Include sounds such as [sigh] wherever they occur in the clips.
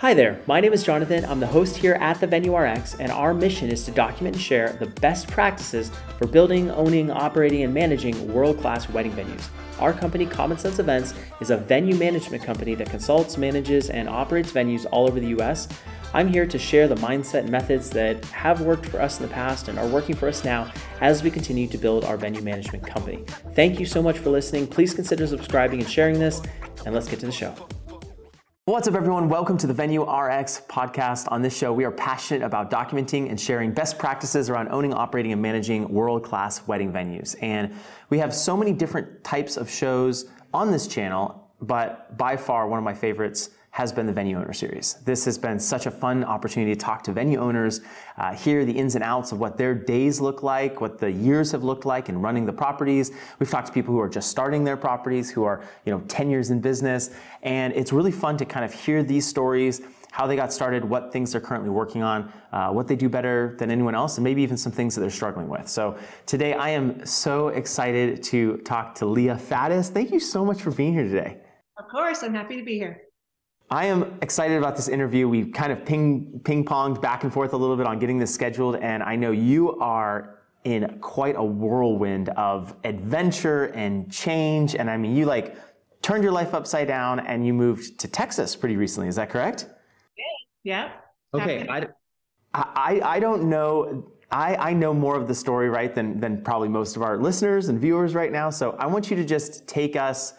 Hi there, my name is Jonathan. I'm the host here at the Venue RX, and our mission is to document and share the best practices for building, owning, operating, and managing world class wedding venues. Our company, Common Sense Events, is a venue management company that consults, manages, and operates venues all over the US. I'm here to share the mindset and methods that have worked for us in the past and are working for us now as we continue to build our venue management company. Thank you so much for listening. Please consider subscribing and sharing this, and let's get to the show. What's up, everyone? Welcome to the Venue RX podcast. On this show, we are passionate about documenting and sharing best practices around owning, operating, and managing world class wedding venues. And we have so many different types of shows on this channel, but by far, one of my favorites has been the Venue Owner Series. This has been such a fun opportunity to talk to venue owners, uh, hear the ins and outs of what their days look like, what the years have looked like in running the properties. We've talked to people who are just starting their properties, who are you know 10 years in business, and it's really fun to kind of hear these stories how they got started, what things they're currently working on, uh, what they do better than anyone else, and maybe even some things that they're struggling with. So today I am so excited to talk to Leah Faddis. Thank you so much for being here today. Of course, I'm happy to be here. I am excited about this interview. We kind of ping ping ponged back and forth a little bit on getting this scheduled, and I know you are in quite a whirlwind of adventure and change. And I mean, you like turned your life upside down and you moved to Texas pretty recently. Is that correct? Yeah. Okay. I, I, I don't know. I, I know more of the story, right, than, than probably most of our listeners and viewers right now. So I want you to just take us,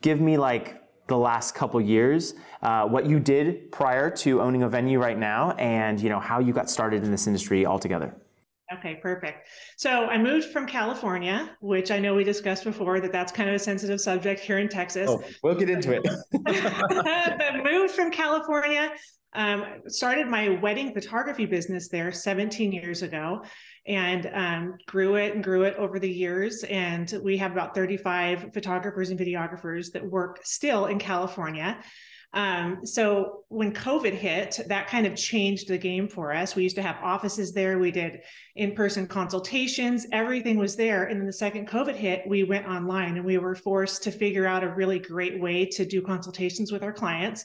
give me like the last couple years, uh, what you did prior to owning a venue right now, and you know how you got started in this industry altogether. Okay, perfect. So I moved from California, which I know we discussed before that that's kind of a sensitive subject here in Texas. Oh, we'll get into it. [laughs] [laughs] but moved from California, um, started my wedding photography business there 17 years ago and um, grew it and grew it over the years. And we have about 35 photographers and videographers that work still in California. Um, so when COVID hit, that kind of changed the game for us. We used to have offices there. We did in-person consultations. Everything was there. And then the second COVID hit, we went online and we were forced to figure out a really great way to do consultations with our clients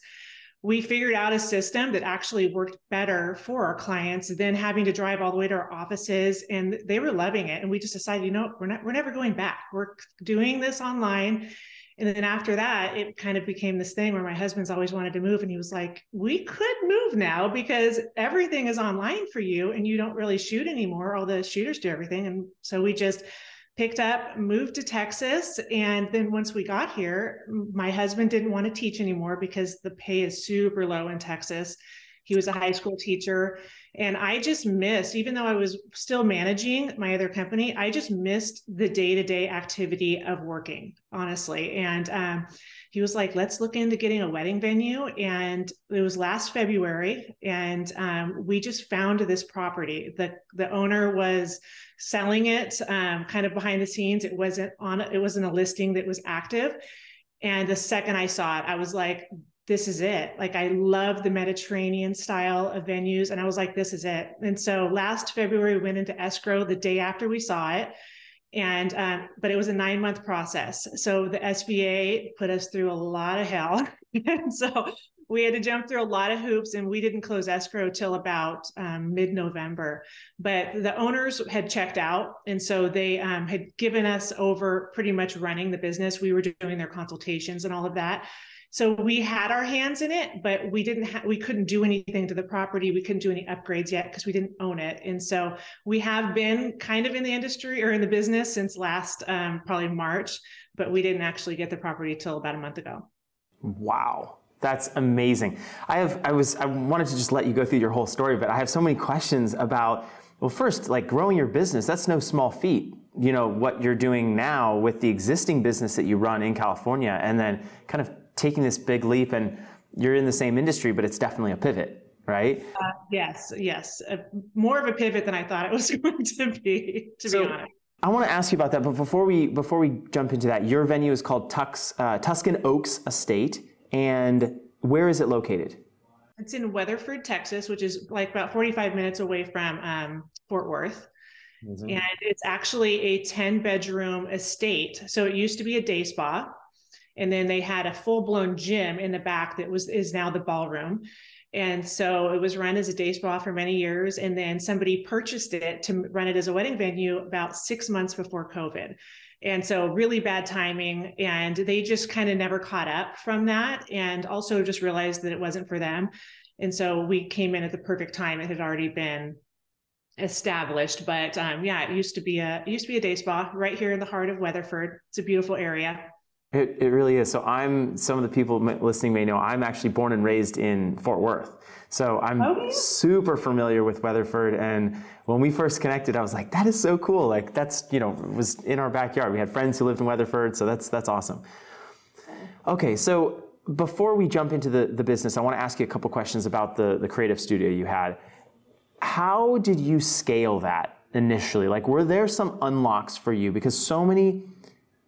we figured out a system that actually worked better for our clients than having to drive all the way to our offices and they were loving it. And we just decided you know we're not we're never going back. We're doing this online. And then after that it kind of became this thing where my husband's always wanted to move and he was like we could move now because everything is online for you and you don't really shoot anymore. All the shooters do everything. And so we just picked up, moved to Texas. And then once we got here, my husband didn't want to teach anymore because the pay is super low in Texas. He was a high school teacher. And I just missed, even though I was still managing my other company, I just missed the day to day activity of working, honestly. And um, he was like, let's look into getting a wedding venue. And it was last February. And um, we just found this property. The, the owner was selling it um, kind of behind the scenes. It wasn't on, it wasn't a listing that was active. And the second I saw it, I was like, this is it. Like I love the Mediterranean style of venues. And I was like, this is it. And so last February, we went into escrow the day after we saw it. And, um, but it was a nine month process. So the SBA put us through a lot of hell. [laughs] and so we had to jump through a lot of hoops and we didn't close escrow till about um, mid-november but the owners had checked out and so they um, had given us over pretty much running the business we were doing their consultations and all of that so we had our hands in it, but we didn't ha- we couldn't do anything to the property. We couldn't do any upgrades yet because we didn't own it. And so we have been kind of in the industry or in the business since last um, probably March, but we didn't actually get the property till about a month ago. Wow. That's amazing. I have I was I wanted to just let you go through your whole story, but I have so many questions about well first like growing your business, that's no small feat you know what you're doing now with the existing business that you run in California and then kind of taking this big leap and you're in the same industry, but it's definitely a pivot, right? Uh, yes, yes. Uh, more of a pivot than I thought it was [laughs] going to be, to so, be honest. I want to ask you about that, but before we before we jump into that, your venue is called Tux, uh, Tuscan Oaks Estate, and where is it located? It's in Weatherford, Texas, which is like about 45 minutes away from um, Fort Worth. Mm-hmm. And it's actually a 10 bedroom estate. So it used to be a day spa and then they had a full blown gym in the back that was is now the ballroom. And so it was run as a day spa for many years. And then somebody purchased it to run it as a wedding venue about six months before COVID. And so, really bad timing. And they just kind of never caught up from that. And also just realized that it wasn't for them. And so, we came in at the perfect time. It had already been established. But um, yeah, it used to be a used to be a day spa right here in the heart of Weatherford. It's a beautiful area. It, it really is. So I'm some of the people listening may know I'm actually born and raised in Fort Worth. So I'm oh, okay. super familiar with Weatherford. And when we first connected, I was like, that is so cool. Like that's, you know, was in our backyard. We had friends who lived in Weatherford. So that's, that's awesome. Okay. So before we jump into the, the business, I want to ask you a couple questions about the, the creative studio you had. How did you scale that initially? Like, were there some unlocks for you? Because so many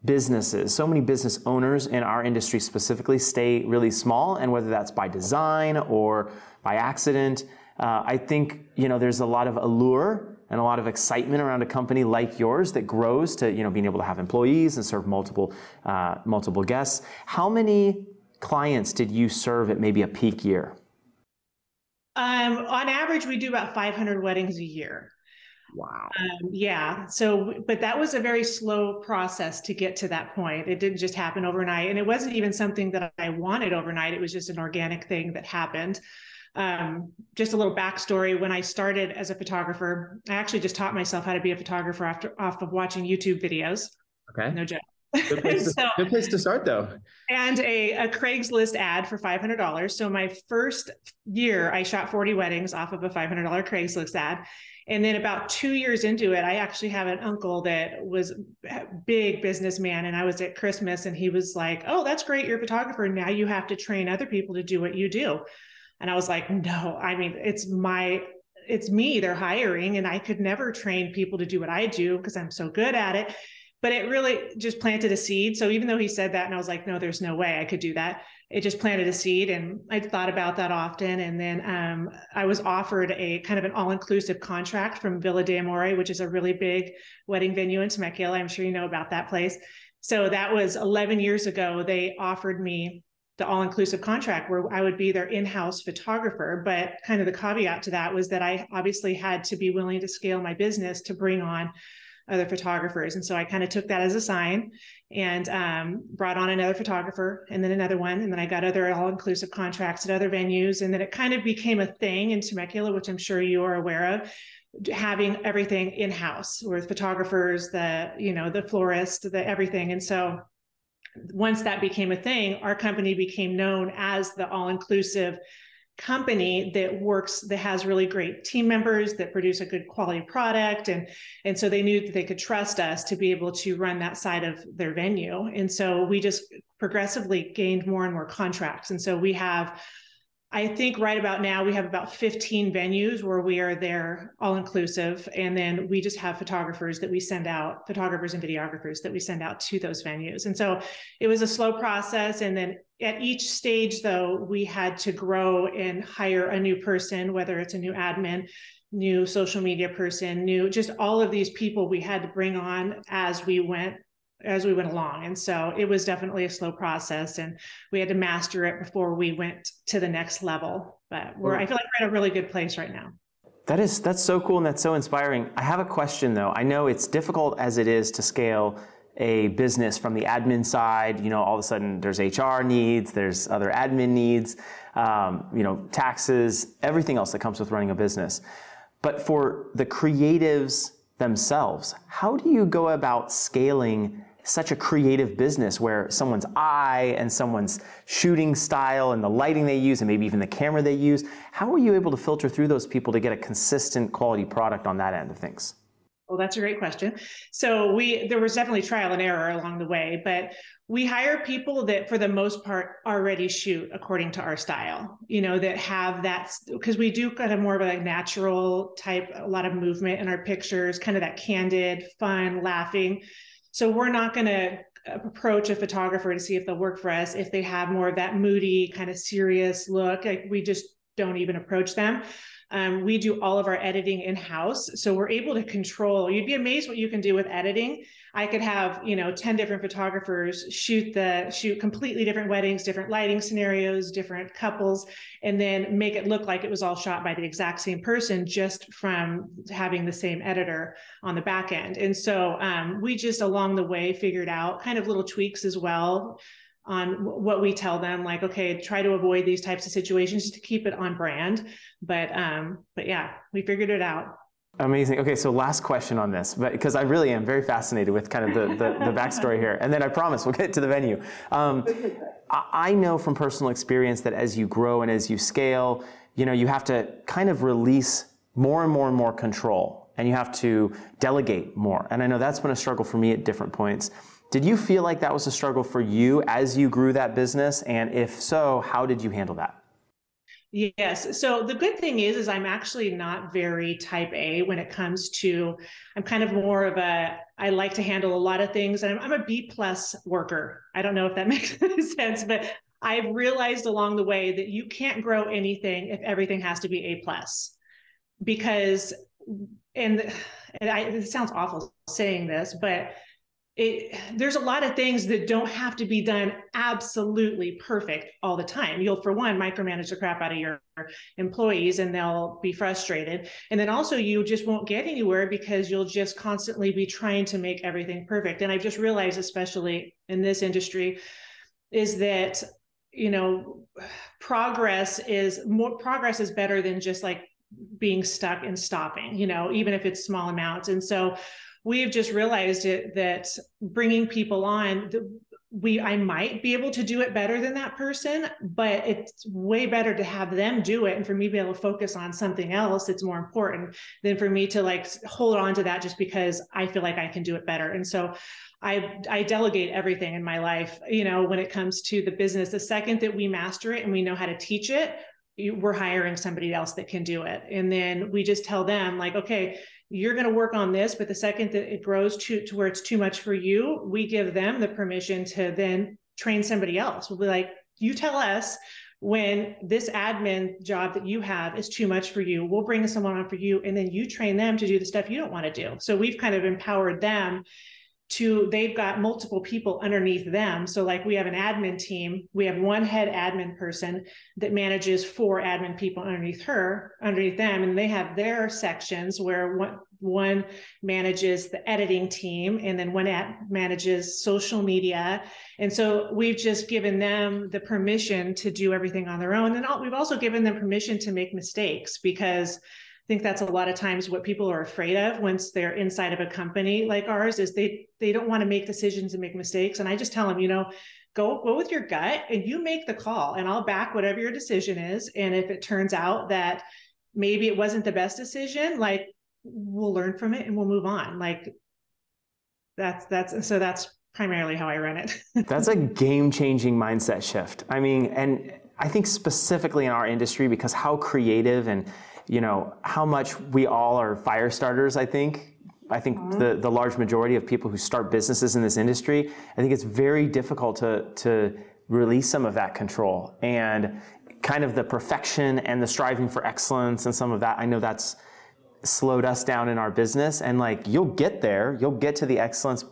businesses, so many business owners in our industry specifically stay really small, and whether that's by design or by accident, uh, I think you know there's a lot of allure and a lot of excitement around a company like yours that grows to you know being able to have employees and serve multiple uh, multiple guests. How many clients did you serve at maybe a peak year? Um, on average, we do about 500 weddings a year. Wow. Um, yeah. So, but that was a very slow process to get to that point. It didn't just happen overnight. And it wasn't even something that I wanted overnight. It was just an organic thing that happened. Um, just a little backstory when I started as a photographer, I actually just taught myself how to be a photographer after off of watching YouTube videos. Okay. No joke. Good place, [laughs] to, so, good place to start though. And a, a Craigslist ad for $500. So my first year, I shot 40 weddings off of a $500 Craigslist ad. And then about two years into it, I actually have an uncle that was a big businessman. And I was at Christmas and he was like, Oh, that's great. You're a photographer. Now you have to train other people to do what you do. And I was like, No, I mean, it's my, it's me they're hiring and I could never train people to do what I do because I'm so good at it. But it really just planted a seed. So even though he said that and I was like, no, there's no way I could do that it just planted a seed and i thought about that often. And then um, i was offered a kind of an all-inclusive contract from Villa de Amore which is a really big wedding venue in temecula. I'm sure you know about that place. So that was 11 years ago they offered me the all-inclusive contract where i would be their in-house photographer. But kind of the caveat to that was that i obviously had to be willing to scale my business to bring on other photographers. And so I kind of took that as a sign and um, brought on another photographer and then another one. And then I got other all inclusive contracts at other venues. And then it kind of became a thing in Temecula, which I'm sure you are aware of having everything in house with photographers, the, you know, the florist, the everything. And so once that became a thing, our company became known as the all inclusive company that works that has really great team members that produce a good quality product and and so they knew that they could trust us to be able to run that side of their venue and so we just progressively gained more and more contracts and so we have I think right about now we have about 15 venues where we are there all inclusive. And then we just have photographers that we send out, photographers and videographers that we send out to those venues. And so it was a slow process. And then at each stage, though, we had to grow and hire a new person, whether it's a new admin, new social media person, new, just all of these people we had to bring on as we went as we went along. And so it was definitely a slow process and we had to master it before we went to the next level. But we're, I feel like we're in a really good place right now. That is, that's so cool and that's so inspiring. I have a question though. I know it's difficult as it is to scale a business from the admin side. You know, all of a sudden there's HR needs, there's other admin needs, um, you know, taxes, everything else that comes with running a business. But for the creatives themselves, how do you go about scaling such a creative business where someone's eye and someone's shooting style and the lighting they use and maybe even the camera they use, how are you able to filter through those people to get a consistent quality product on that end of things? Well, that's a great question. So we there was definitely trial and error along the way, but we hire people that for the most part already shoot according to our style you know that have that because we do kind of more of a natural type a lot of movement in our pictures kind of that candid fun laughing. So we're not going to approach a photographer to see if they'll work for us. If they have more of that moody kind of serious look like we just don't even approach them Um, we do all of our editing in house. So we're able to control, you'd be amazed what you can do with editing. I could have, you know, 10 different photographers shoot the shoot completely different weddings, different lighting scenarios, different couples, and then make it look like it was all shot by the exact same person just from having the same editor on the back end. And so um, we just along the way figured out kind of little tweaks as well on what we tell them like okay try to avoid these types of situations to keep it on brand but um but yeah we figured it out Amazing. Okay, so last question on this, but because I really am very fascinated with kind of the, the, the backstory here, and then I promise we'll get to the venue. Um, I know from personal experience that as you grow and as you scale, you know, you have to kind of release more and more and more control, and you have to delegate more. And I know that's been a struggle for me at different points. Did you feel like that was a struggle for you as you grew that business? And if so, how did you handle that? Yes. So the good thing is, is I'm actually not very type A when it comes to, I'm kind of more of a, I like to handle a lot of things and I'm, I'm a B plus worker. I don't know if that [laughs] makes sense, but I've realized along the way that you can't grow anything if everything has to be A plus because, and, and I, it sounds awful saying this, but it there's a lot of things that don't have to be done absolutely perfect all the time. You'll for one micromanage the crap out of your employees and they'll be frustrated. And then also you just won't get anywhere because you'll just constantly be trying to make everything perfect. And i've just realized especially in this industry is that you know progress is more progress is better than just like being stuck and stopping you know even if it's small amounts. And so we've just realized it that bringing people on we i might be able to do it better than that person but it's way better to have them do it and for me to be able to focus on something else it's more important than for me to like hold on to that just because i feel like i can do it better. And so I, I delegate everything in my life you know when it comes to the business. The second that we master it and we know how to teach it we're hiring somebody else that can do it. And then we just tell them like okay you're going to work on this but the second that it grows to, to where it's too much for you we give them the permission to then train somebody else. We'll be like you tell us when this admin job that you have is too much for you. We'll bring someone on for you and then you train them to do the stuff you don't want to do. So we've kind of empowered them to they've got multiple people underneath them. So like we have an admin team, we have one head admin person that manages four admin people underneath her, underneath them, and they have their sections where one one manages the editing team and then one at manages social media. And so we've just given them the permission to do everything on their own. And we've also given them permission to make mistakes because I think that's a lot of times what people are afraid of once they're inside of a company like ours is they they don't want to make decisions and make mistakes. And I just tell them, you know, go go with your gut and you make the call and I'll back whatever your decision is. And if it turns out that maybe it wasn't the best decision, like we'll learn from it and we'll move on. Like that's that's so that's primarily how I run it. [laughs] that's a game-changing mindset shift. I mean, and I think specifically in our industry because how creative and you know, how much we all are fire starters, I think. I think mm-hmm. the, the large majority of people who start businesses in this industry, I think it's very difficult to, to release some of that control and kind of the perfection and the striving for excellence and some of that. I know that's slowed us down in our business. And like, you'll get there, you'll get to the excellence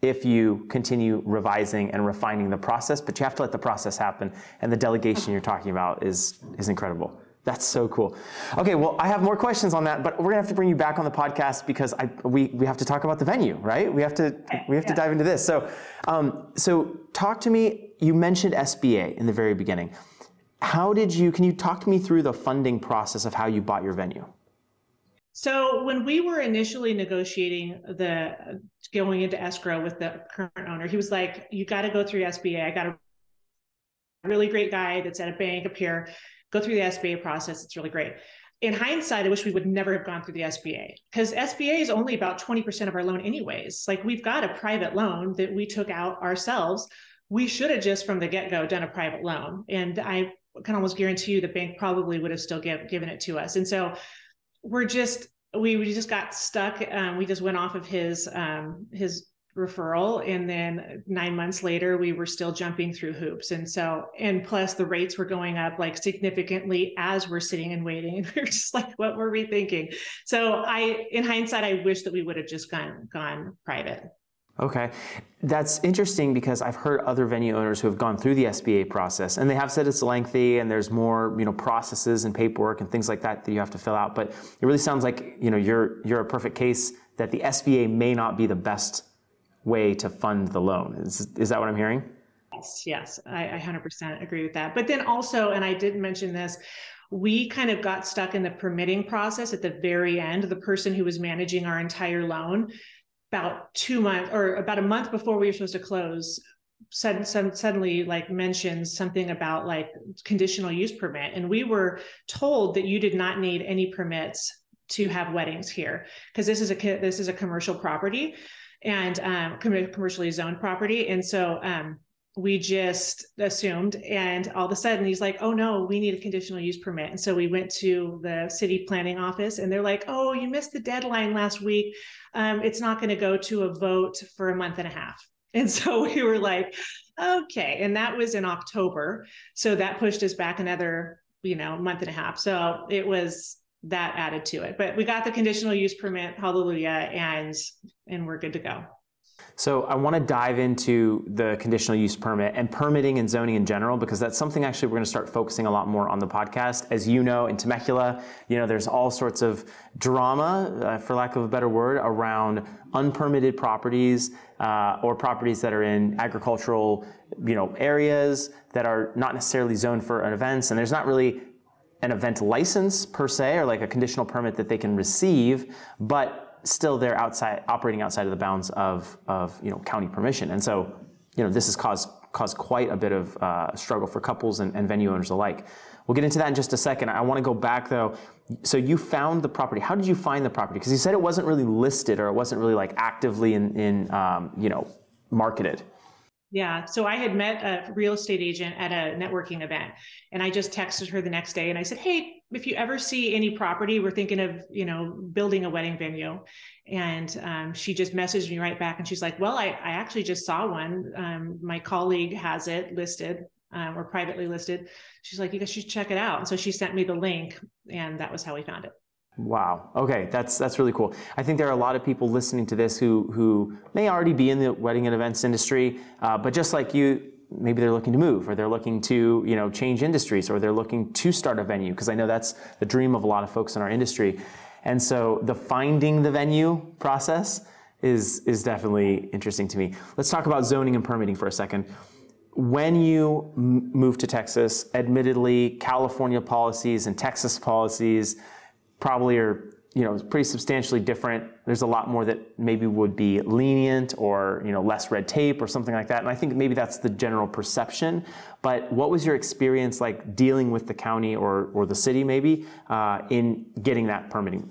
if you continue revising and refining the process, but you have to let the process happen. And the delegation you're talking about is, is incredible. That's so cool. Okay, well, I have more questions on that, but we're gonna have to bring you back on the podcast because I, we, we have to talk about the venue, right? We have to we have yeah. to dive into this. So, um, so talk to me. You mentioned SBA in the very beginning. How did you? Can you talk to me through the funding process of how you bought your venue? So when we were initially negotiating the going into escrow with the current owner, he was like, "You got to go through SBA. I got a really great guy that's at a bank up here." Go through the SBA process. It's really great. In hindsight, I wish we would never have gone through the SBA because SBA is only about 20% of our loan, anyways. Like we've got a private loan that we took out ourselves. We should have just from the get go done a private loan. And I can almost guarantee you the bank probably would have still give, given it to us. And so we're just, we, we just got stuck. Um, we just went off of his, um, his referral and then nine months later we were still jumping through hoops and so and plus the rates were going up like significantly as we're sitting and waiting [laughs] and we are just like what were we thinking so i in hindsight i wish that we would have just gone gone private Okay. That's interesting because I've heard other venue owners who have gone through the SBA process and they have said it's lengthy and there's more, you know, processes and paperwork and things like that that you have to fill out. But it really sounds like, you know, you're you're a perfect case that the SBA may not be the best way to fund the loan. Is, is that what I'm hearing? Yes, yes, I, I 100% agree with that. But then also, and I did mention this, we kind of got stuck in the permitting process at the very end. The person who was managing our entire loan, about two months or about a month before we were supposed to close, sudden, suddenly like mentions something about like conditional use permit, and we were told that you did not need any permits to have weddings here because this is a this is a commercial property and um, commercially zoned property. And so um, we just assumed, and all of a sudden he's like, "Oh no, we need a conditional use permit." And so we went to the city planning office, and they're like, "Oh, you missed the deadline last week. Um, it's not going to go to a vote for a month and a half." [laughs] And so we were like, "Okay," and that was in October, so that pushed us back another, you know, month and a half. So it was that added to it. But we got the conditional use permit, hallelujah, and and we're good to go. So I want to dive into the conditional use permit and permitting and zoning in general because that's something actually we're going to start focusing a lot more on the podcast. As you know, in Temecula, you know there's all sorts of drama, uh, for lack of a better word, around unpermitted properties uh, or properties that are in agricultural, you know, areas that are not necessarily zoned for events, and there's not really an event license per se or like a conditional permit that they can receive, but still they're outside operating outside of the bounds of, of you know county permission. And so you know this has caused caused quite a bit of uh, struggle for couples and, and venue owners alike. We'll get into that in just a second. I want to go back though. So you found the property. How did you find the property? Because you said it wasn't really listed or it wasn't really like actively in, in um, you know marketed. Yeah. So I had met a real estate agent at a networking event and I just texted her the next day and I said, Hey, if you ever see any property, we're thinking of, you know, building a wedding venue. And um, she just messaged me right back and she's like, Well, I, I actually just saw one. Um, my colleague has it listed um, or privately listed. She's like, You guys should check it out. And so she sent me the link and that was how we found it. Wow. Okay, that's that's really cool. I think there are a lot of people listening to this who who may already be in the wedding and events industry, uh, but just like you, maybe they're looking to move, or they're looking to you know change industries, or they're looking to start a venue because I know that's the dream of a lot of folks in our industry. And so the finding the venue process is is definitely interesting to me. Let's talk about zoning and permitting for a second. When you m- moved to Texas, admittedly, California policies and Texas policies probably are you know pretty substantially different. There's a lot more that maybe would be lenient or you know less red tape or something like that. And I think maybe that's the general perception. But what was your experience like dealing with the county or or the city maybe uh, in getting that permitting?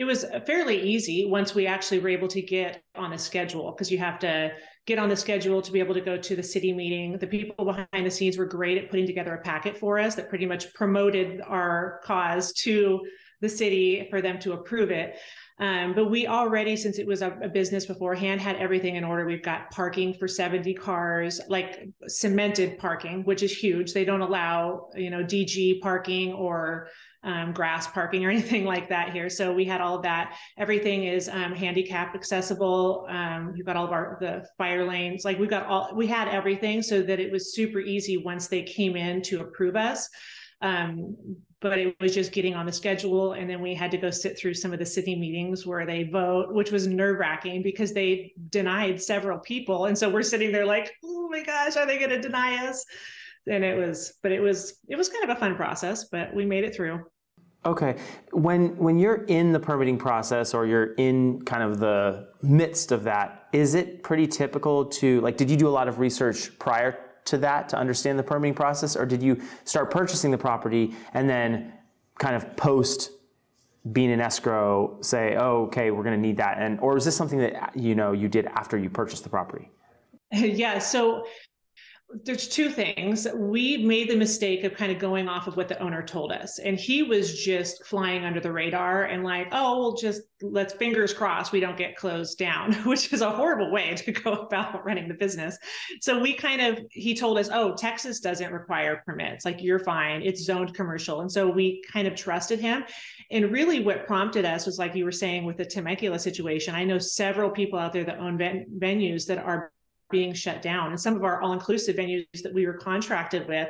It was fairly easy once we actually were able to get on a schedule because you have to get on the schedule to be able to go to the city meeting. The people behind the scenes were great at putting together a packet for us that pretty much promoted our cause to the city for them to approve it. Um, but we already, since it was a, a, business beforehand, had everything in order. We've got parking for 70 cars, like cemented parking, which is huge. They don't allow, you know, DG parking or um, grass parking or [laughs] anything like that here. So we had all of that. Everything is um, handicap accessible. Um, we've got all of our the fire lanes. Like we've got all we had everything so that it was super easy once they came in to approve us. Um, but it was just getting on the schedule. And then we had to go sit through some of the city meetings where they vote, which was nerve wracking because they denied several people. And so we're sitting there like, oh my gosh, are they going to deny us? And it was, but it was, it was kind of a fun process, but we made it through. Okay. When when you're in the permitting process or you're in kind of the midst of that, is it pretty typical to like did you do a lot of research prior to that to understand the permitting process, or did you start purchasing the property and then kind of post being in escrow say, oh, okay, we're going to need that, and or is this something that you know you did after you purchased the property? [laughs] Yeah. So there's two things. We made the mistake of kind of going off of what the owner told us. And he was just flying under the radar and like, oh, well, just let's fingers crossed we don't get closed down, [laughs] which is a horrible way to go about running the business. So we kind of, he told us, oh, Texas doesn't require permits. Like you're fine. It's zoned commercial. And so we kind of trusted him. And really what prompted us was like you were saying with the Temecula situation. I know several people out there that own ven- venues that are being shut down. And some of our all inclusive venues that we were contracted with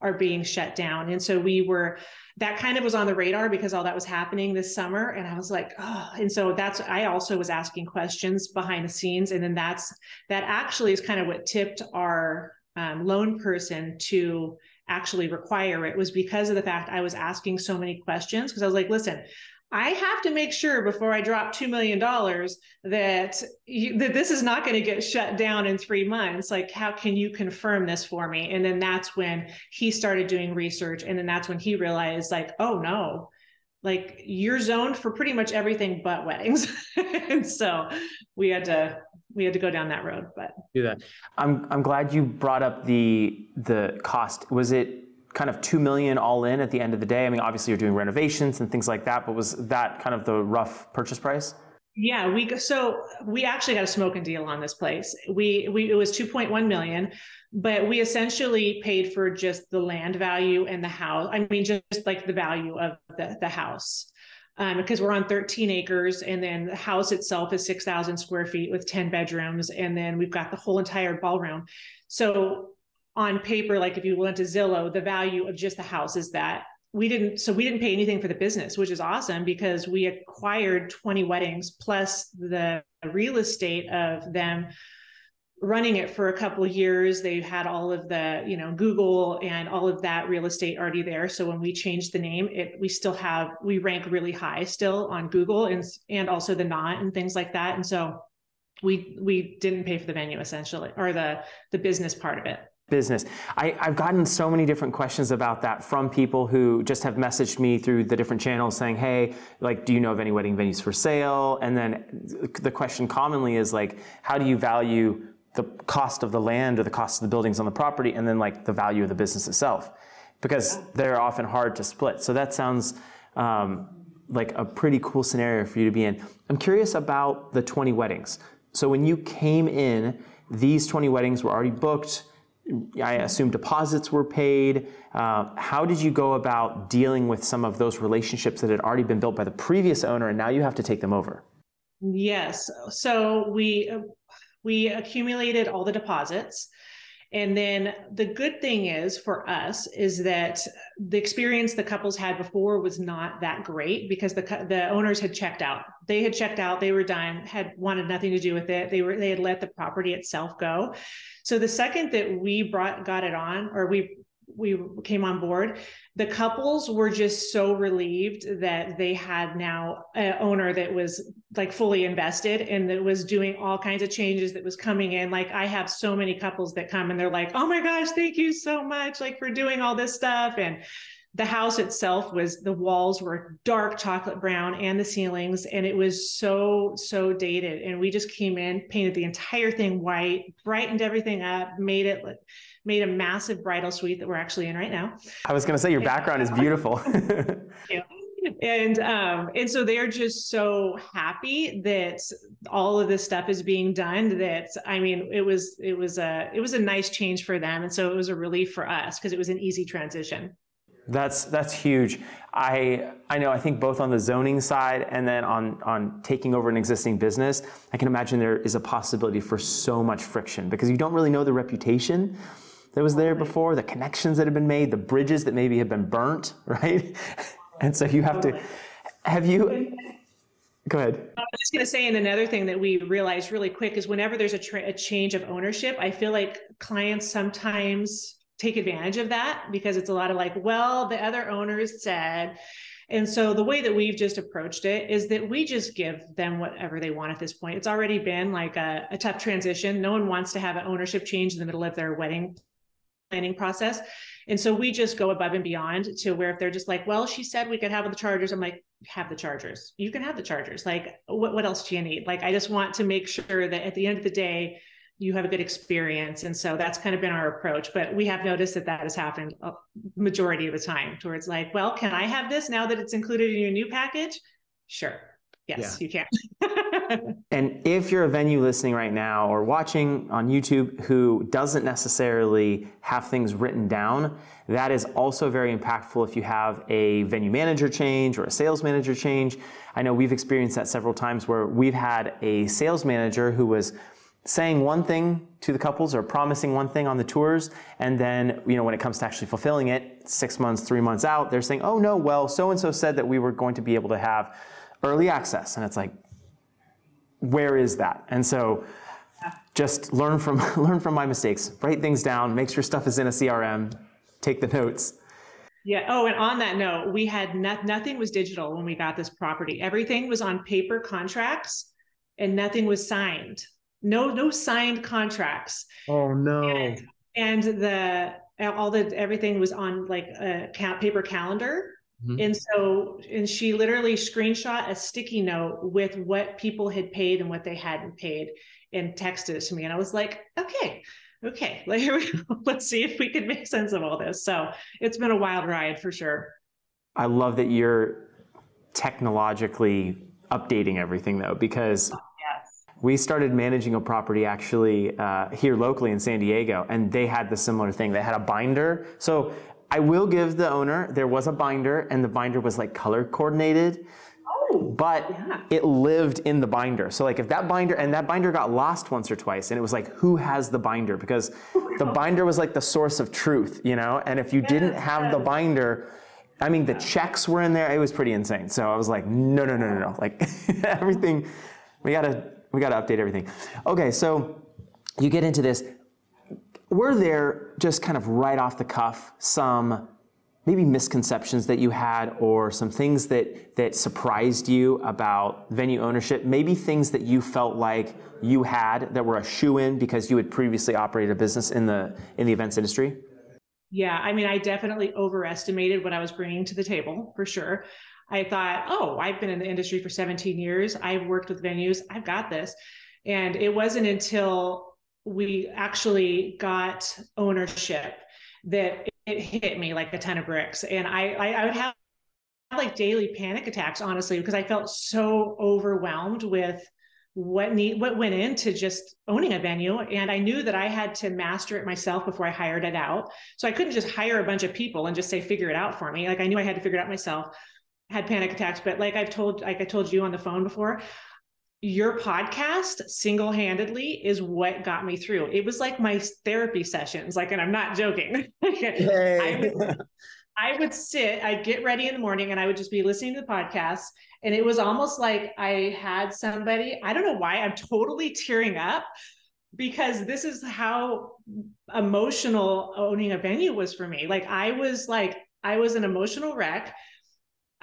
are being shut down. And so we were, that kind of was on the radar because all that was happening this summer. And I was like, oh, and so that's, I also was asking questions behind the scenes. And then that's, that actually is kind of what tipped our um, loan person to actually require it was because of the fact I was asking so many questions. Cause I was like, listen, I have to make sure before I drop $2 million that, you, that this is not going to get shut down in three months. Like, how can you confirm this for me? And then that's when he started doing research. And then that's when he realized, like, oh no, like you're zoned for pretty much everything but weddings. [laughs] and so we had to we had to go down that road but do that i'm i'm glad you brought up the the cost was it kind of 2 million all in at the end of the day? I mean, obviously you're doing renovations and things like that, but was that kind of the rough purchase price? Yeah, we so we actually got a smoking deal on this place. We we it was 2.1 million, but we essentially paid for just the land value and the house. I mean, just like the value of the, the house. Um, because we're on 13 acres and then the house itself is 6,000 square feet with 10 bedrooms. And then we've got the whole entire ballroom. So on paper, like if you went to Zillow, the value of just the house is that we didn't so we didn't pay anything for the business which is awesome because we acquired 20 weddings plus the real estate of them running it for a couple years. They had all of the you know google and all of that real estate already there. So when we changed the name it we still have we rank really high still on google and and also the Knot and things like that. And so we we didn't pay for the venue essentially or the the business part of it business. I, have gotten so many different questions about that from people who just have messaged me through the different channels saying, hey, like, do you know of any wedding venues for sale? And then the question commonly is like, how do you value the cost of the land or the cost of the buildings on the property and then like the value of the business itself? Because they're often hard to split. So that sounds um, like a pretty cool scenario for you to be in. I'm curious about the 20 weddings. So when you came in, these 20 weddings were already booked I assume deposits were paid. Uh, how did you go about dealing with some of those relationships that had already been built by the previous owner, and now you have to take them over? Yes. So we we accumulated all the deposits. And then the good thing is for us is that the experience the couples had before was not that great because the the owners had checked out. They had checked out, they were done, had wanted nothing to do with it. They were they had let the property itself go. So the second that we brought got it on or we we came on board, the couples were just so relieved that they had now an owner that was like fully invested and that was doing all kinds of changes that was coming in. Like I have so many couples that come and they're like, "Oh my gosh, thank you so much like for doing all this stuff." And the house itself was the walls were dark chocolate brown and the ceilings and it was so so dated and we just came in painted the entire thing white brightened everything up made it made a massive bridal suite that we're actually in right now. I was going to say your background is beautiful. [laughs] and um, and so they're just so happy that all of this stuff is being done. That I mean, it was it was a it was a nice change for them, and so it was a relief for us because it was an easy transition. That's that's huge. I I know I think both on the zoning side and then on on taking over an existing business, I can imagine there is a possibility for so much friction because you don't really know the reputation that was there before, the connections that have been made, the bridges that maybe have been burnt, [laughs] right? And so you have to, have you, go ahead. I was just going to say, and another thing that we realized really quick is whenever there's a, tra- a change of ownership, I feel like clients sometimes take advantage of that because it's a lot of like, well, the other owners said, and so the way that we've just approached it is that we just give them whatever they want at this point. It's already been like a, a tough transition. No one wants to have an ownership change in the middle of their wedding planning process. And so we just go above and beyond to where if they're just like, well, she said we could have the chargers. I'm like, have the chargers. You can have the chargers. Like, what, what else do you need? Like, I just want to make sure that at the end of the day, you have a good experience. And so that's kind of been our approach. But we have noticed that that has happened a majority of the time towards like, well, can I have this now that it's included in your new package? Sure. Yes, yeah. you can. [laughs] and if you're a venue listening right now or watching on YouTube who doesn't necessarily have things written down, that is also very impactful if you have a venue manager change or a sales manager change. I know we've experienced that several times where we've had a sales manager who was saying one thing to the couples or promising one thing on the tours and then you know when it comes to actually fulfilling it six months three months out they're saying oh no well so and so said that we were going to be able to have early access and it's like where is that? And so just learn from [laughs] learn from my mistakes. Write things down. Make sure stuff is in a crm take the notes. Yeah. Oh, and on that note, we had no- nothing was digital when we got this property. Everything was on paper contracts and nothing was signed. No no signed contracts. Oh no. And, and the all the everything was on like a paper calendar mm-hmm. and so and she literally screenshot a sticky note with what people had paid and what they hadn't paid and texted it to me and i was like okay okay like here we go let's see if we can make sense of all this so it's been a wild ride for sure i love that you're technologically updating everything though because we started managing a property actually uh, here locally in San Diego, and they had the similar thing. They had a binder. So I will give the owner, there was a binder, and the binder was like color coordinated. Oh, but yeah. it lived in the binder. So like if that binder and that binder got lost once or twice and it was like who has the binder because [laughs] the binder was like the source of truth, you know? And if you yes, didn't have yes. the binder, I mean the checks were in there, it was pretty insane. So I was like no no no no no. Like [laughs] everything we got to we got to update everything. Okay, so you get into this. Were there just kind of right off the cuff some maybe misconceptions that you had or some things that that surprised you about venue ownership maybe things that you felt like you had that were a shoe in because you had previously operated a business in the in the events industry yeah i mean i definitely overestimated what i was bringing to the table for sure I thought, oh, I've been in the industry for 17 years. I've worked with venues. I've got this. And it wasn't until we actually got ownership that it hit me like a ton of bricks. And I, I, I would have like daily panic attacks, honestly, because I felt so overwhelmed with what need what went into just owning a venue. And i knew that i had to master it myself before i hired it out. So i couldn't just hire a bunch of people and just say figure it out for me. Like i knew i had to figure it out myself. Had panic attacks, but like I've told, like I told you on the phone before, your podcast single-handedly is what got me through. It was like my therapy sessions. Like, and I'm not joking. [laughs] I, would, I would sit, I'd get ready in the morning and I would just be listening to the podcast. And it was almost like I had somebody, I don't know why I'm totally tearing up because this is how emotional owning a venue was for me. Like I was like, I was an emotional wreck.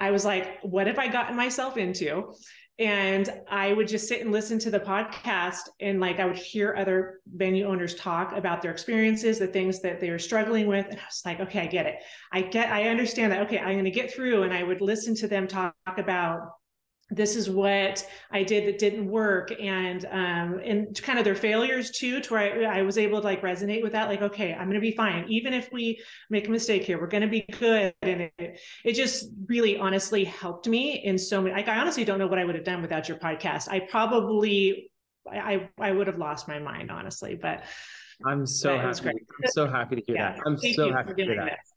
I was like, what have I gotten myself into? And I would just sit and listen to the podcast and like I would hear other venue owners talk about their experiences, the things that they were struggling with. And I was like, okay, I get it. I get, I understand that. Okay, I'm going to get through. And I would listen to them talk about this is what I did that didn't work. And um and kind of their failures too to where I, I was able to like resonate with that like okay I'm going to be fine. Even if we make a mistake here we're going to be good. And it, it just really honestly helped me in so many like I honestly don't know what I would have done without your podcast. I probably I I would have lost my mind honestly but I'm so happy. I'm so happy to hear yeah, that. I'm so happy to hear that. this.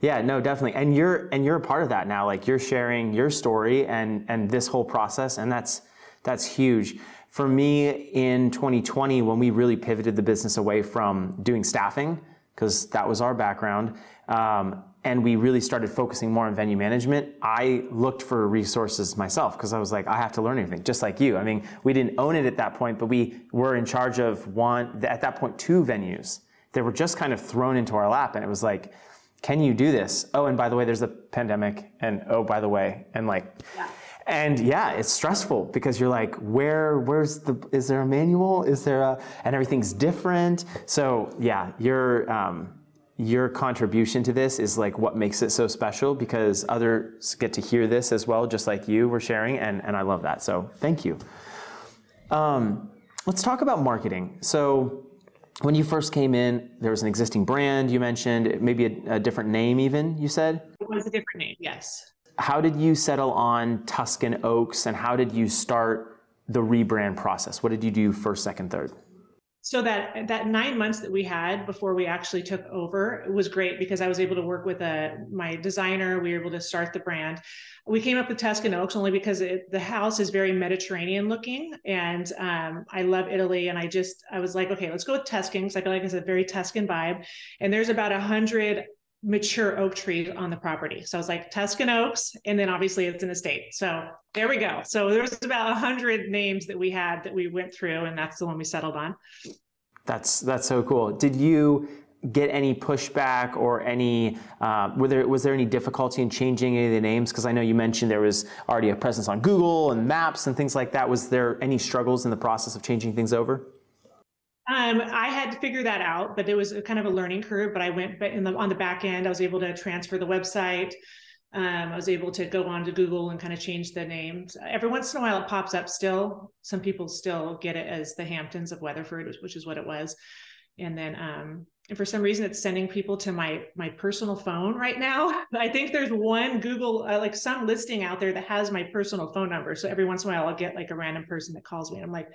Yeah, no, definitely. And you're and you're a part of that now. Like you're sharing your story and and this whole process and that's that's huge. For me in 2020 when we really pivoted the business away from doing staffing because that was our background um, and we really started focusing more on venue management, I looked for resources myself because I was like, I have to learn everything, just like you. I mean, we didn't own it at that point, but we were in charge of one, at that point, two venues. They were just kind of thrown into our lap. And it was like, can you do this? Oh, and by the way, there's a pandemic, and oh, by the way, and like, yeah. and yeah, it's stressful because you're like, where, where's the, is there a manual? Is there a, and everything's different. So yeah, your, um, your contribution to this is like what makes it so special because others get to hear this as well, just like you were sharing, and, and I love that. So thank you. Um, Let's talk about marketing. So, when you first came in, there was an existing brand you mentioned, maybe a, a different name, even you said? It was a different name, yes. How did you settle on Tuscan Oaks and how did you start the rebrand process? What did you do first, second, third? So that that nine months that we had before we actually took over was great because I was able to work with a uh, my designer. We were able to start the brand. We came up with Tuscan Oaks only because it, the house is very Mediterranean looking, and um, I love Italy. And I just I was like, okay, let's go with Tuscan because I feel like it's a very Tuscan vibe. And there's about a hundred mature oak trees on the property. So I was like Tuscan oaks, and then obviously it's an estate. So there we go. So there was about a hundred names that we had that we went through, and that's the one we settled on. That's that's so cool. Did you get any pushback or any uh, were there was there any difficulty in changing any of the names because i know you mentioned there was already a presence on google and maps and things like that was there any struggles in the process of changing things over um, I had to figure that out, but it was kind of a learning curve. But I went, but in the on the back end, I was able to transfer the website. Um, I was able to go on to Google and kind of change the names. Every once in a while, it pops up. Still, some people still get it as the Hamptons of Weatherford, which is what it was. And then um, and for some reason it's sending people to my my personal phone right now. [laughs] I think there's one google uh, like some listing out there that has my personal phone number. So every once in a while i'll get like a random person that calls me and i'm like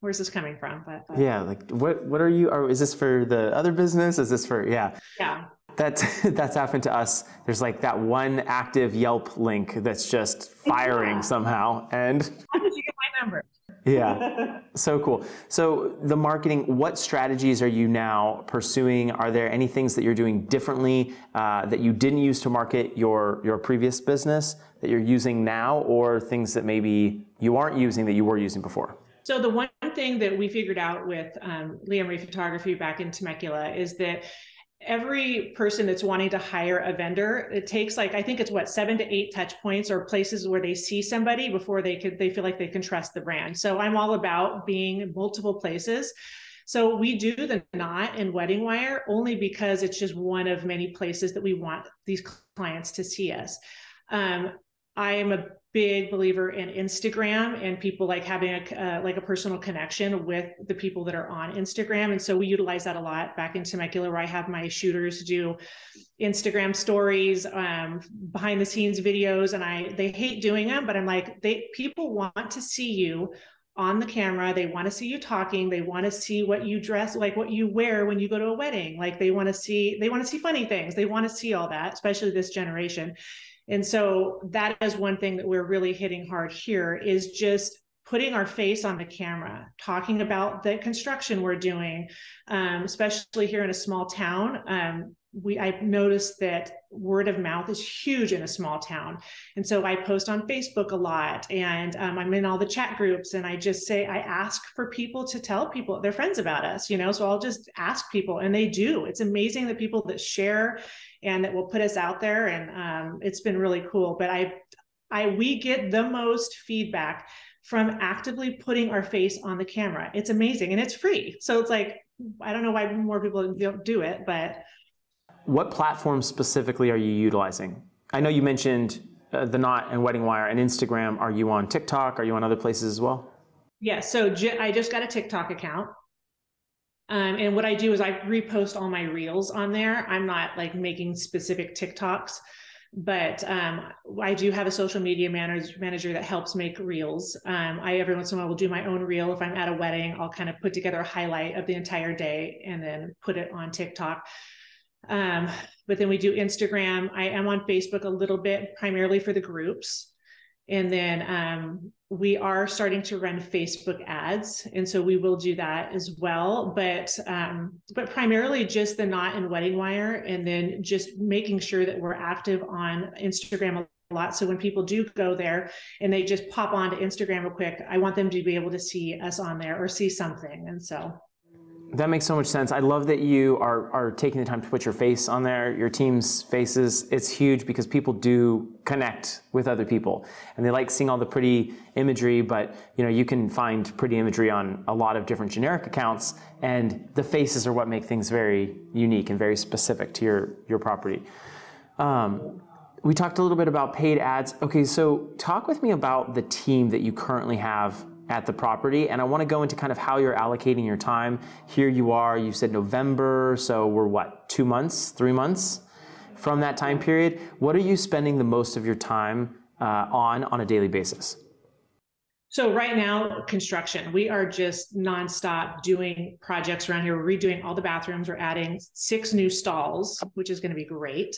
where's this coming from? But, but yeah like what what are you or is this for the other business? Is this for yeah. Yeah. That's [laughs] that's happened to us. There's like that one active yelp link that's just firing yeah. somehow and how did you get my number yeah. [laughs] So cool. So the marketing what strategies are you now pursuing? Are there any things that you're doing differently uh, that you didn't use to market your your previous business that you're using now or things that maybe you aren't using that you were using before? So the one thing that we figured out with um, Leah Marie Photography back in Temecula is that every person that's wanting to hire a vendor it takes like i think it's what seven to eight touch points or places where they see somebody before they could they feel like they can trust the brand. So i'm all about being in multiple places. So we do the knot and wedding wire only because it's just one of many places that we want these clients to see us. Um, i am a big believer in Instagram and people like having a uh, like a personal connection with the people that are on Instagram. And so we utilize that a lot. Back in Temecula, where I have my shooters do Instagram stories, um, behind the scenes videos, and I they hate doing them, but I'm like they people want to see you on the camera. They want to see you talking. They want to see what you dress like what you wear when you go to a wedding. Like they want to see they want to see funny things. They want to see all that especially this generation and so that is one thing that we're really hitting hard here is just putting our face on the camera, talking about the construction we're doing, um, especially here in a small town. Um, we I've noticed that word of mouth is huge in a small town, and so I post on Facebook a lot, and um, I'm in all the chat groups, and I just say I ask for people to tell people their friends about us, you know. So I'll just ask people, and they do. It's amazing the people that share and that will put us out there, and um, it's been really cool. But I, I we get the most feedback from actively putting our face on the camera. It's amazing, and it's free. So it's like I don't know why more people don't do it, but what platforms specifically are you utilizing? I know you mentioned uh, the Knot and Wedding Wire and Instagram. Are you on TikTok? Are you on other places as well? Yeah, so j- I just got a TikTok account. Um, and what I do is I repost all my reels on there. I'm not like making specific TikToks, but um, I do have a social media manager, manager that helps make reels. Um, I every once in a while will do my own reel. If I'm at a wedding, I'll kind of put together a highlight of the entire day and then put it on TikTok. Um, but then we do Instagram. I am on Facebook a little bit, primarily for the groups. And then um, we are starting to run Facebook ads, and so we will do that as well. But um, but primarily just the knot and wedding wire, and then just making sure that we're active on Instagram a lot. So when people do go there and they just pop onto Instagram real quick, I want them to be able to see us on there or see something. And so that makes so much sense. I love that you are, are taking the time to put your face on there, your team's faces. It's huge because people do connect with other people and they like seeing all the pretty imagery, but you know, you can find pretty imagery on a lot of different generic accounts and the faces are what make things very unique and very specific to your, your property. Um, we talked a little bit about paid ads. Okay, so talk with me about the team that you currently have at the property. And I want to go into kind of how you're allocating your time. Here you are, you said November, so we're what, two months, three months from that time period? What are you spending the most of your time uh, on on a daily basis? So right now, construction. We are just nonstop doing projects around here. We're redoing all the bathrooms. We're adding six new stalls, which is going to be great.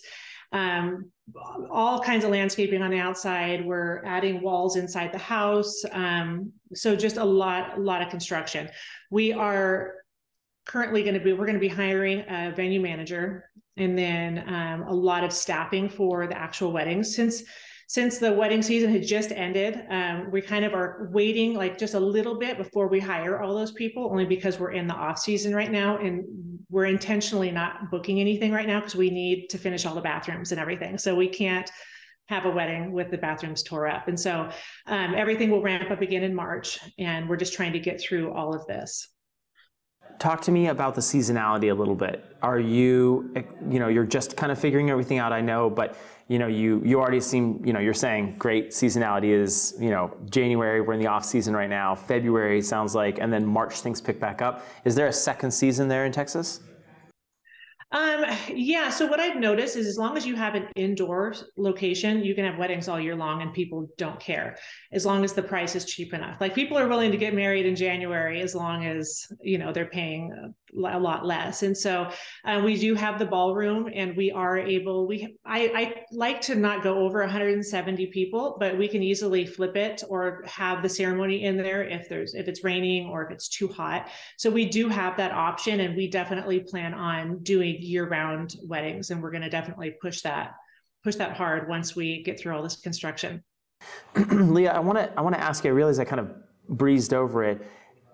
Um, all kinds of landscaping on the outside. We're adding walls inside the house. Um, so just a lot, a lot of construction. We are currently going to be we're going to be hiring a venue manager and then um, a lot of staffing for the actual weddings since since the wedding season had just ended, um, we kind of are waiting like just a little bit before we hire all those people, only because we're in the off season right now, and we're intentionally not booking anything right now because we need to finish all the bathrooms and everything. So we can't have a wedding with the bathrooms tore up, and so um, everything will ramp up again in March, and we're just trying to get through all of this talk to me about the seasonality a little bit. Are you, you know, you're just kind of figuring everything out, I know, but you know, you you already seem, you know, you're saying great seasonality is, you know, January, we're in the off season right now. February sounds like, and then March things pick back up. Is there a second season there in Texas? Um, yeah. So what I've noticed is as long as you have an indoor location, you can have weddings all year long and people don't care as long as the price is cheap enough. Like people are willing to get married in January as long as, you know, they're paying a lot less. And so uh, we do have the ballroom and we are able, we, I, I like to not go over 170 people, but we can easily flip it or have the ceremony in there if there's, if it's raining or if it's too hot. So we do have that option and we definitely plan on doing year-round weddings, and we're going to definitely push that push that hard once we get through all this construction. [clears throat] Leah, I want to I want to ask you. I realize I kind of breezed over it.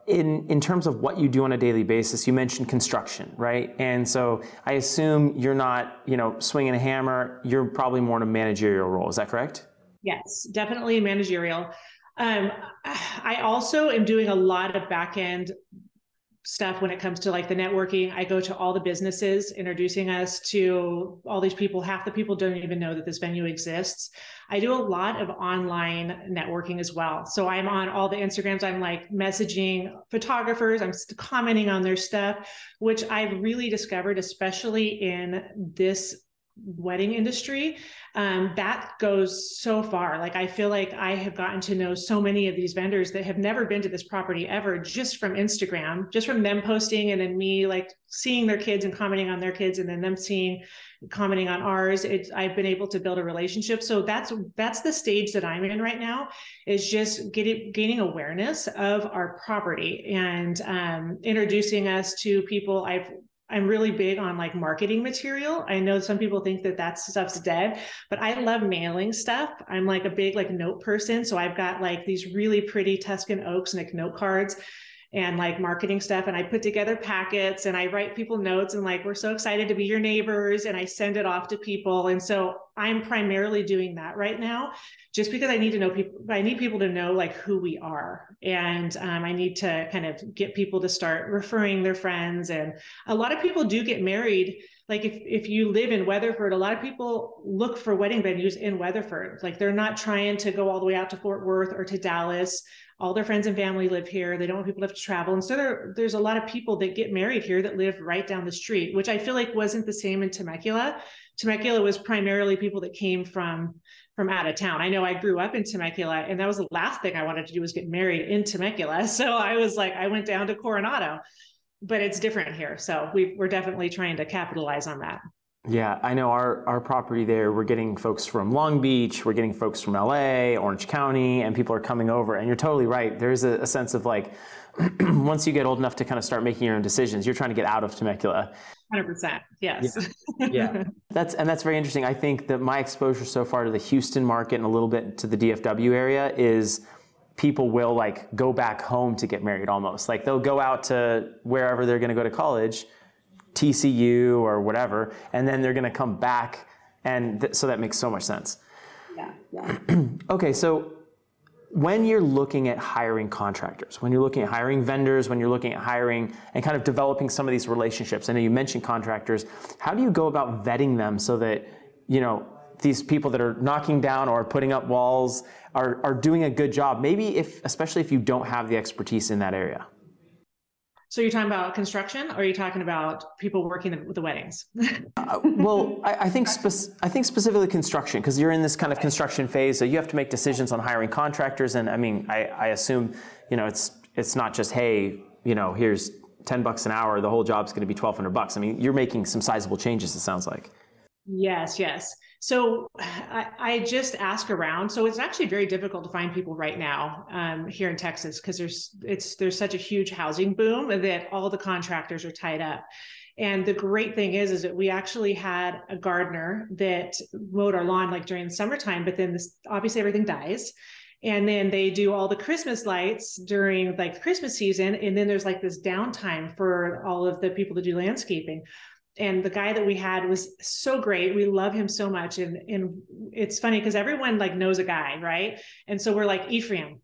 In in terms of what you do on a daily basis, you mentioned construction, right? And so I assume you're not, you know, swinging a hammer. You're probably more in a managerial role. Is that correct? Yes, definitely managerial. Um, I also am doing a lot of back end stuff when it comes to like the networking. I go to all the businesses introducing us to all these people. Half the people don't even know that this venue exists. I do a lot of online networking as well. So I'm on all the Instagrams. I'm like messaging photographers. I'm commenting on their stuff, which I've really discovered, especially in this wedding industry um, that goes so far. Like i feel like i have gotten to know so many of these vendors that have never been to this property ever just from instagram just from them posting and then me like seeing their kids and commenting on their kids and then them seeing commenting on ours. It's i've been able to build a relationship. So that's that's the stage that i'm in right now is just getting gaining awareness of our property and um, introducing us to people. I've I'm really big on like marketing material. I know some people think that that stuff's dead, but I love mailing stuff. I'm like a big like note person, so I've got like these really pretty Tuscan oaks like note cards and like marketing stuff and I put together packets and I write people notes and like we're so excited to be your neighbors and I send it off to people and so I'm primarily doing that right now just because I need to know people I need people to know like who we are and um, I need to kind of get people to start referring their friends and a lot of people do get married like if, if you live in Weatherford, a lot of people look for wedding venues in Weatherford. Like they're not trying to go all the way out to Fort Worth or to Dallas all their friends and family live here. They don't want people to have to travel. And so there, there's a lot of people that get married here that live right down the street, which I feel like wasn't the same in Temecula. Temecula was primarily people that came from from out of town. I know I grew up in Temecula, and that was the last thing I wanted to do was get married in Temecula. [laughs] So I was like, I went down to Coronado, but it's different here. So we, we're definitely trying to capitalize on that. Yeah, I know our, our property there, we're getting folks from Long Beach, we're getting folks from LA, Orange County, and people are coming over. And you're totally right. There's a, a sense of like, [clears throat] once you get old enough to kind of start making your own decisions, you're trying to get out of Temecula. 100%. Yes. Yeah. [laughs] yeah. That's, and that's very interesting. I think that my exposure so far to the Houston market and a little bit to the DFW area is people will like go back home to get married almost. Like they'll go out to wherever they're going to go to college TCU or whatever, and then they're going to come back, and th- so that makes so much sense. Yeah. yeah. [clears throat] okay, so when you're looking at hiring contractors, when you're looking at hiring vendors, when you're looking at hiring and kind of developing some of these relationships, I know you mentioned contractors. How do you go about vetting them so that you know these people that are knocking down or putting up walls are, are doing a good job. Maybe if, especially if you don't have the expertise in that area. So you're talking about construction, or are you talking about people working with the weddings? [laughs] uh, well, I, I think spe- I think specifically construction because you're in this kind of construction phase, so you have to make decisions on hiring contractors. And I mean, I, I assume you know it's it's not just hey, you know, here's ten bucks an hour. The whole job's going to be twelve hundred bucks. I mean, you're making some sizable changes. It sounds like. Yes, yes. So I, I, just ask around. So it's actually very difficult to find people right now um, here in Texas because there's it's there's such a huge housing boom that all the contractors are tied up. And the great thing is, is that we actually had a gardener that mowed our lawn like during the summertime, but then this obviously everything dies. And then they do all the Christmas lights during like Christmas season. And then there's like this downtime for all of the people to do landscaping and the guy that we had was so great. We love him so much. And, and it's funny because everyone like knows a guy, right? And so we're like, Ephraim,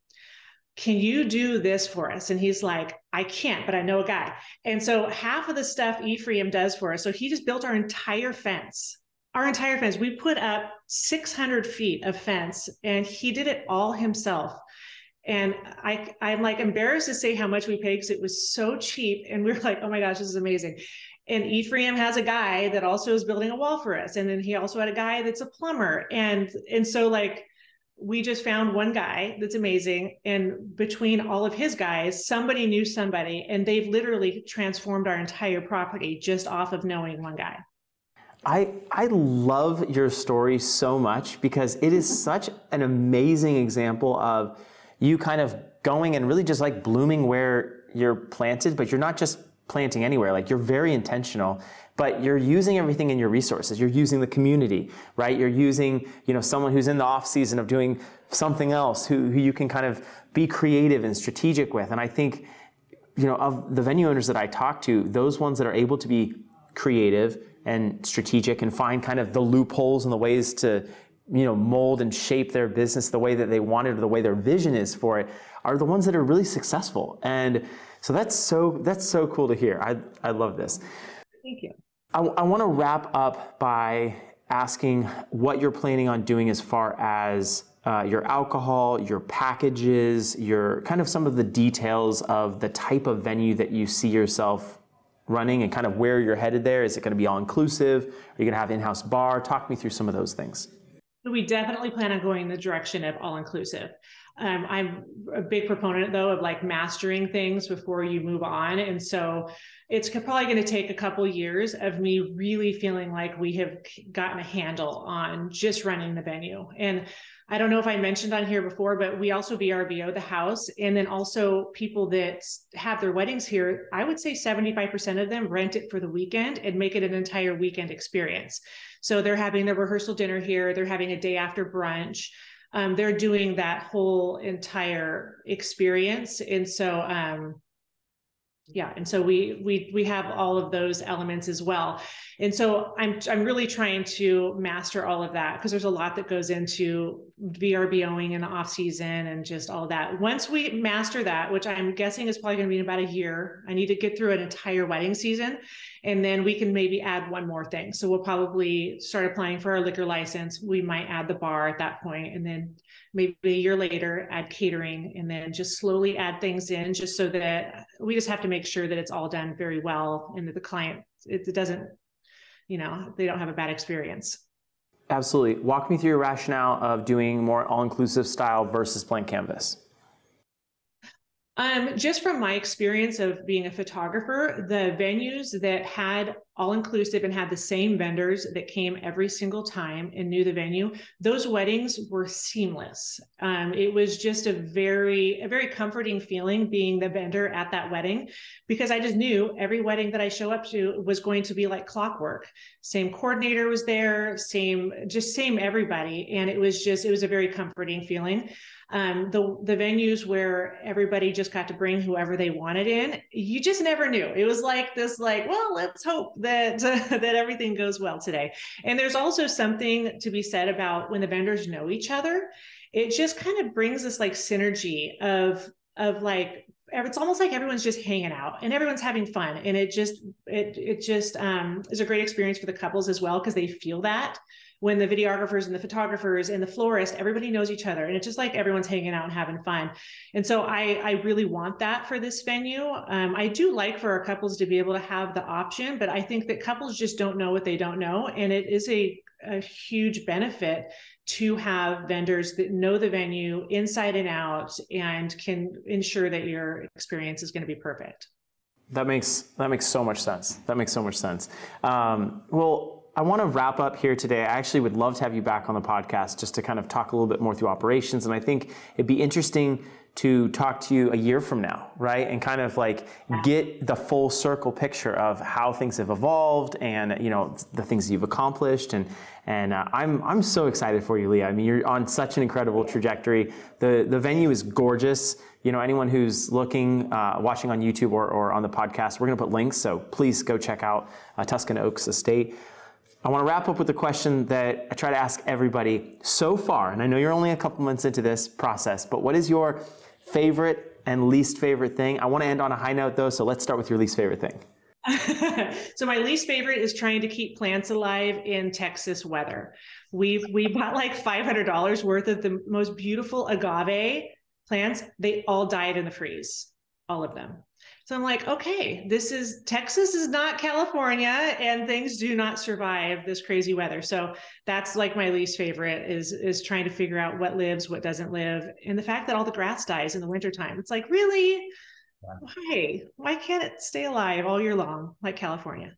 can you do this for us? And he's like, I can't, but I know a guy. And so half of the stuff Ephraim does for us. So he just built our entire fence, our entire fence. We put up 600 feet of fence and he did it all himself. And I, I'm like embarrassed to say how much we paid because it was so cheap. And we are like, oh my gosh, this is amazing and Ephraim has a guy that also is building a wall for us. And then he also had a guy that's a plumber. And and so like we just found one guy that's amazing. And between all of his guys, somebody knew somebody, and they've literally transformed our entire property just off of knowing one guy. I I love your story so much because it is mm-hmm. such an amazing example of you kind of going and really just like blooming where you're planted, but you're not just planting anywhere. Like you're very intentional, but you're using everything in your resources. You're using the community, right? You're using, you know, someone who's in the off season of doing something else who, who you can kind of be creative and strategic with. And I think, you know, of the venue owners that I talk to, those ones that are able to be creative and strategic and find kind of the loopholes and the ways to, you know, mold and shape their business the way that they want it or the way their vision is for it are the ones that are really successful. And so that's so that's so cool to hear. I I love this. Thank you. I, I want to wrap up by asking what you're planning on doing as far as uh, your alcohol, your packages, your kind of some of the details of the type of venue that you see yourself running and kind of where you're headed there. Is it going to be all inclusive? Are you going to have in-house bar? Talk me through some of those things. We definitely plan on going the direction of all inclusive. Um, I'm a big proponent though of like mastering things before you move on. And so it's probably going to take a couple years of me really feeling like we have gotten a handle on just running the venue. And I don't know if I mentioned on here before, but we also VRBO the house. And then also people that have their weddings here, I would say 75% of them rent it for the weekend and make it an entire weekend experience. So they're having their rehearsal dinner here, they're having a day after brunch um, they're doing that whole entire experience. And so um, yeah and so we we we have all of those elements as well. And so i'm i'm really trying to master all of that because there's a lot that goes into vrboing in the off season and just all that. Once we master that which i'm guessing is probably going to be in about a year i need to get through an entire wedding season and then we can maybe add one more thing. So we'll probably start applying for our liquor license. We might add the bar at that point and then maybe a year later add catering and then just slowly add things in just so that we just have to make sure that it's all done very well and that the client it, doesn't you know they don't have a bad experience absolutely. Walk me through your rationale of doing more all-inclusive style versus blank canvas. Um, just from my experience of being a photographer, the venues that had all inclusive and had the same vendors that came every single time and knew the venue, those weddings were seamless. Um, it was just a very, a very comforting feeling being the vendor at that wedding because I just knew every wedding that I show up to was going to be like clockwork. Same coordinator was there, same, just same everybody. And it was just, it was a very comforting feeling um, the the venues where everybody just got to bring whoever they wanted in you just never knew it was like this like well let's hope that [laughs] that everything goes well today. And there's also something to be said about when the vendors know each other it just kind of brings this like synergy of of like it's almost like everyone's just hanging out and everyone's having fun. And it just it it just um, is a great experience for the couples as well because they feel that when the videographers and the photographers and the florist, everybody knows each other. And it's just like everyone's hanging out and having fun. And so I, I really want that for this venue. Um, I do like for our couples to be able to have the option, but I think that couples just don't know what they don't know. And it is a, a huge benefit to have vendors that know the venue inside and out and can ensure that your experience is going to be perfect. That makes that makes so much sense. That makes so much sense. Um, well, I want to wrap up here today. I actually would love to have you back on the podcast just to kind of talk a little bit more through operations, and I think it'd be interesting to talk to you a year from now, right? And kind of like get the full circle picture of how things have evolved and you know the things you've accomplished and and uh, I'm I'm so excited for you, Leah. I mean, you're on such an incredible trajectory. The the venue is gorgeous. You know, anyone who's looking, uh, watching on YouTube or, or on the podcast, we're going to put links. So please go check out uh, Tuscan Oaks Estate. I want to wrap up with a question that I try to ask everybody so far. And I know you're only a couple months into this process, but what is your favorite and least favorite thing? I want to end on a high note though, so let's start with your least favorite thing. [laughs] so my least favorite is trying to keep plants alive in Texas weather. We've we bought like five hundred dollars worth of the most beautiful agave plants. They all died in the freeze, all of them. So I'm like, okay, this is Texas is not California, and things do not survive this crazy weather. So that's like my least favorite is is trying to figure out what lives, what doesn't live, and the fact that all the grass dies in the wintertime. It's like really why? Why can't it stay alive all year long like California?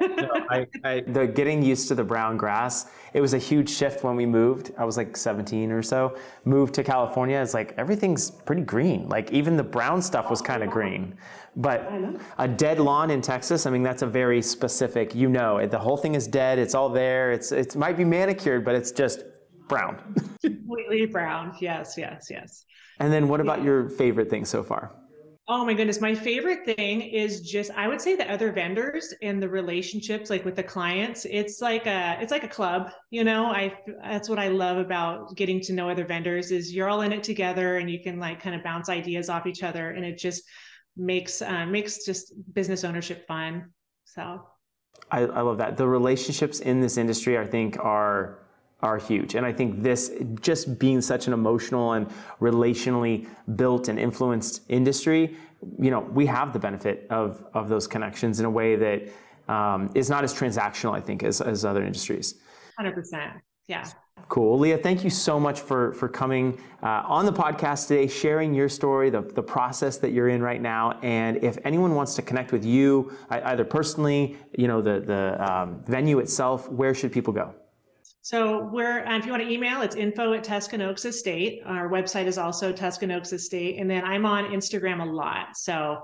no, [laughs] I, I, the getting used to the brown grass, it was a huge shift when we moved. I was like 17 or so. Moved to California, it's like everything's pretty green. Like even the brown stuff was kind of oh, green. But a dead lawn in Texas, I mean, that's a very specific, you know, the whole thing is dead. It's all there. It's It might be manicured, but it's just brown. [laughs] Completely brown. Yes, yes, yes. And then what about yeah. your favorite thing so far? Oh my goodness. My favorite thing is just I would say the other vendors and the relationships like with the clients. It's like a it's like a club, you know. I that's what I love about getting to know other vendors is you're all in it together and you can like kind of bounce ideas off each other and it just makes uh, makes just business ownership fun. So I, I love that. The relationships in this industry I think are are huge. And I think this, just being such an emotional and relationally built and influenced industry, you know, we have the benefit of, of those connections in a way that um, is not as transactional, I think, as, as other industries. 100%. Yeah. Cool. Leah, thank you so much for, for coming uh, on the podcast today, sharing your story, the, the process that you're in right now. And if anyone wants to connect with you, either personally, you know, the, the um, venue itself, where should people go? So we're, uh, if you want to email, it's info at Tuscan Oaks Estate. Our website is also Tuscan Oaks Estate. And then I'm on Instagram a lot. So,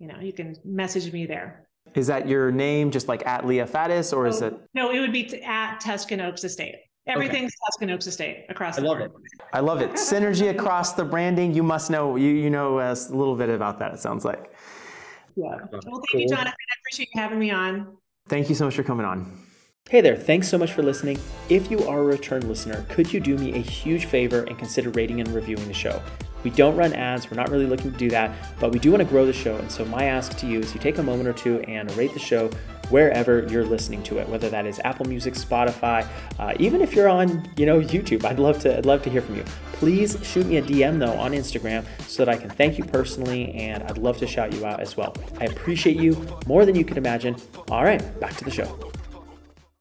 you know, you can message me there. Is that your name, just like at Leah Faddis, or is oh, it? No, it would be at Tuscan Oaks Estate. Everything's okay. Tuscan Oaks Estate across. I love board. it. I love it. Synergy across the branding. You must know. You you know a little bit about that. It sounds like. Yeah. Well, thank cool. you, Jonathan. I appreciate you having me on. Thank you so much for coming on. Hey there, thanks so much for listening. If you are a return listener, could you do me a huge favor and consider rating and reviewing the show? We don't run ads, we're not really looking to do that, but we do want to grow the show. And so, my ask to you is you take a moment or two and rate the show wherever you're listening to it, whether that is Apple Music, Spotify, uh, even if you're on, you know, YouTube. I'd love to, I'd love to hear from you. Please shoot me a DM though on Instagram so that I can thank you personally, and I'd love to shout you out as well. I appreciate you more than you can imagine. All right, back to the show.